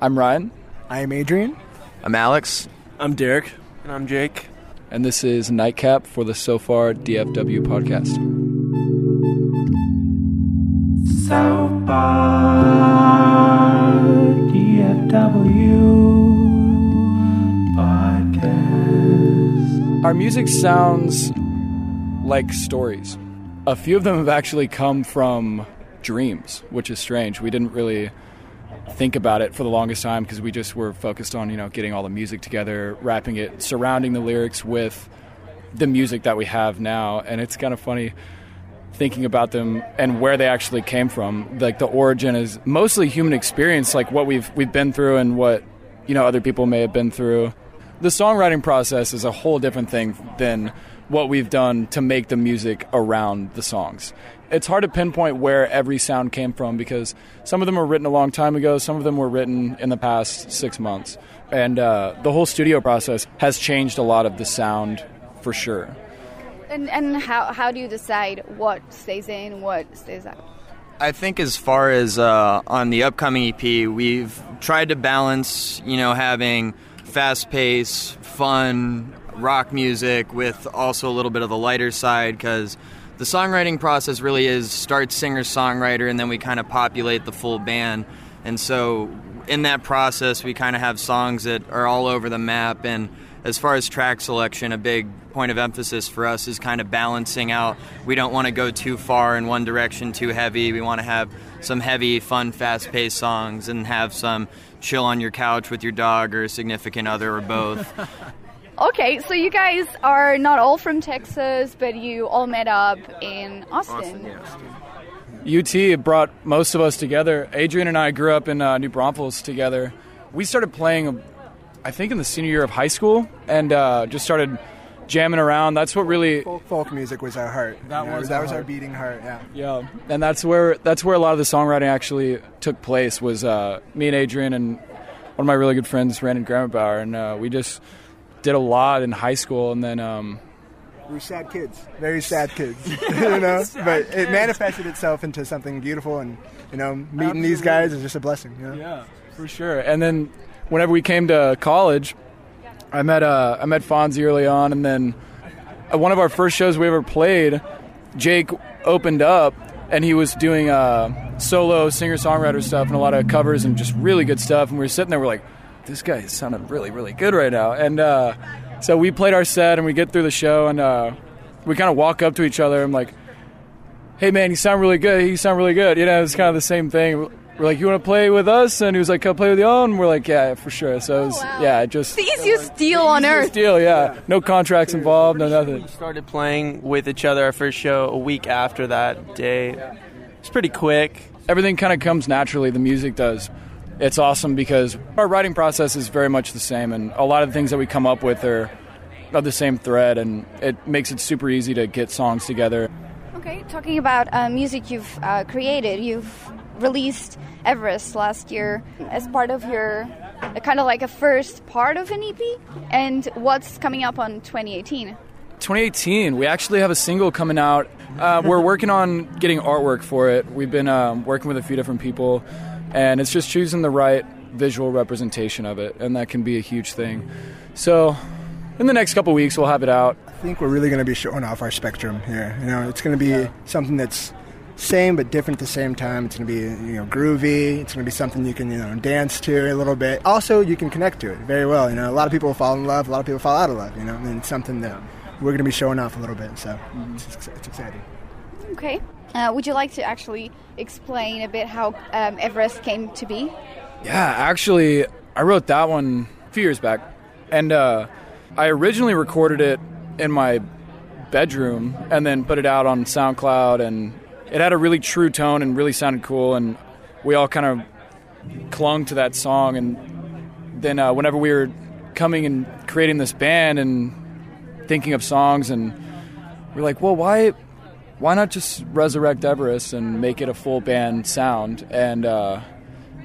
I'm Ryan, I am Adrian. I'm Alex. I'm Derek. And I'm Jake. and this is Nightcap for the Sofar DFW podcast. Sofar DFW podcast. Our music sounds like stories. A few of them have actually come from dreams, which is strange. We didn't really think about it for the longest time because we just were focused on, you know, getting all the music together, wrapping it, surrounding the lyrics with the music that we have now. And it's kind of funny thinking about them and where they actually came from. Like the origin is mostly human experience, like what we've we've been through and what, you know, other people may have been through. The songwriting process is a whole different thing than what we've done to make the music around the songs. It's hard to pinpoint where every sound came from because some of them were written a long time ago, some of them were written in the past six months. And uh, the whole studio process has changed a lot of the sound for sure. And and how how do you decide what stays in, what stays out? I think as far as uh, on the upcoming EP, we've tried to balance, you know, having fast pace, fun rock music with also a little bit of the lighter side because the songwriting process really is start singer songwriter and then we kind of populate the full band. And so in that process, we kind of have songs that are all over the map. And as far as track selection, a big point of emphasis for us is kind of balancing out. We don't want to go too far in one direction, too heavy. We want to have some heavy, fun, fast paced songs and have some chill on your couch with your dog or a significant other or both. Okay, so you guys are not all from Texas, but you all met up in Austin. UT brought most of us together. Adrian and I grew up in uh, New Braunfels together. We started playing, I think, in the senior year of high school, and uh, just started jamming around. That's what really, Folk, folk music was our heart. That you know, was that our was our beating heart. Yeah. yeah, and that's where that's where a lot of the songwriting actually took place. Was uh, me and Adrian and one of my really good friends, Brandon Grammerbauer, and uh, we just did a lot in high school, and then um, We were sad kids, very sad kids, you know. but it manifested itself into something beautiful, and you know, meeting these guys is just a blessing. You know? Yeah, for sure. And then whenever we came to college, I met uh, I met Fonzie early on, and then at one of our first shows we ever played, Jake opened up, and he was doing uh, solo singer songwriter stuff and a lot of covers and just really good stuff. And we were sitting there, we're like, this guy is sounding really really good right now. And uh, so we played our set, and we get through the show, and uh, we kind of walk up to each other. I'm like hey man, you sound really good. You sound really good. You know, it's kind of the same thing. We're like, you want to play with us? And he was like, come play with y'all. And we're like, yeah, for sure. So it was, wow. yeah, just The easiest deal on earth. deal. Yeah, no contracts involved, no nothing. We started playing with each other our first show a week after that day. It's pretty quick. Everything kind of comes naturally. The music does. It's awesome because our writing process is very much the same, and a lot of the things that we come up with are of the same thread, and it makes it super easy to get songs together. Okay, talking about uh, music you've uh, created, you've released Everest last year as part of your uh, kind of like a first part of an EP. And what's coming up on 2018? 2018, we actually have a single coming out. Uh, we're working on getting artwork for it. We've been um, working with a few different people, and it's just choosing the right visual representation of it, and that can be a huge thing. So, in the next couple weeks, we'll have it out. I think we're really going to be showing off our spectrum here. You know, it's going to be something that's same but different at the same time. It's going to be you know groovy. It's going to be something you can you know dance to a little bit. Also, you can connect to it very well. You know, a lot of people fall in love. A lot of people fall out of love. You know, and it's something that we're going to be showing off a little bit. So mm-hmm. it's, it's exciting. Okay. Uh, would you like to actually explain a bit how um, Everest came to be? Yeah, actually, I wrote that one a few years back, and uh, I originally recorded it in my bedroom and then put it out on SoundCloud, and it had a really true tone and really sounded cool, and we all kind of clung to that song. And then uh, whenever we were coming and creating this band and thinking of songs, and we're like, well, why? Why not just resurrect Everest and make it a full band sound? And uh,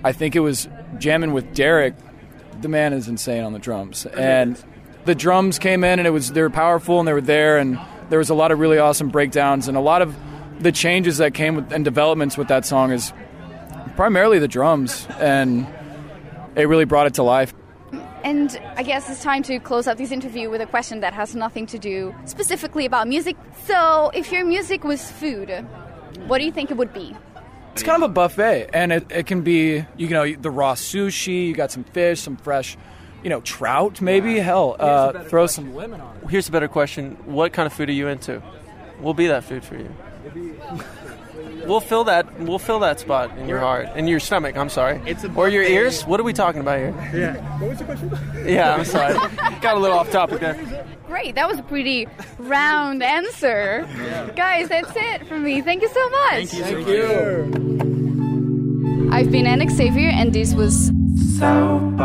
I think it was jamming with Derek. The man is insane on the drums, and the drums came in and it was they were powerful and they were there, and there was a lot of really awesome breakdowns and a lot of the changes that came with and developments with that song is primarily the drums and it really brought it to life. And I guess it's time to close out this interview with a question that has nothing to do specifically about music. So, if your music was food, what do you think it would be? It's kind of a buffet, and it, it can be you know the raw sushi. You got some fish, some fresh, you know, trout. Maybe hell, uh, throw some lemon on it. Here's a better question: What kind of food are you into? We'll be that food for you. We'll fill that. We'll fill that spot in your heart, in your stomach. I'm sorry, It's a or your ears. What are we talking about here? Yeah. What was the question? Yeah, I'm sorry. Got a little off topic there. Great, that was a pretty round answer. yeah. Guys, that's it from me. Thank you so much. Thank you. Thank you. I've been Anna Xavier, and this was South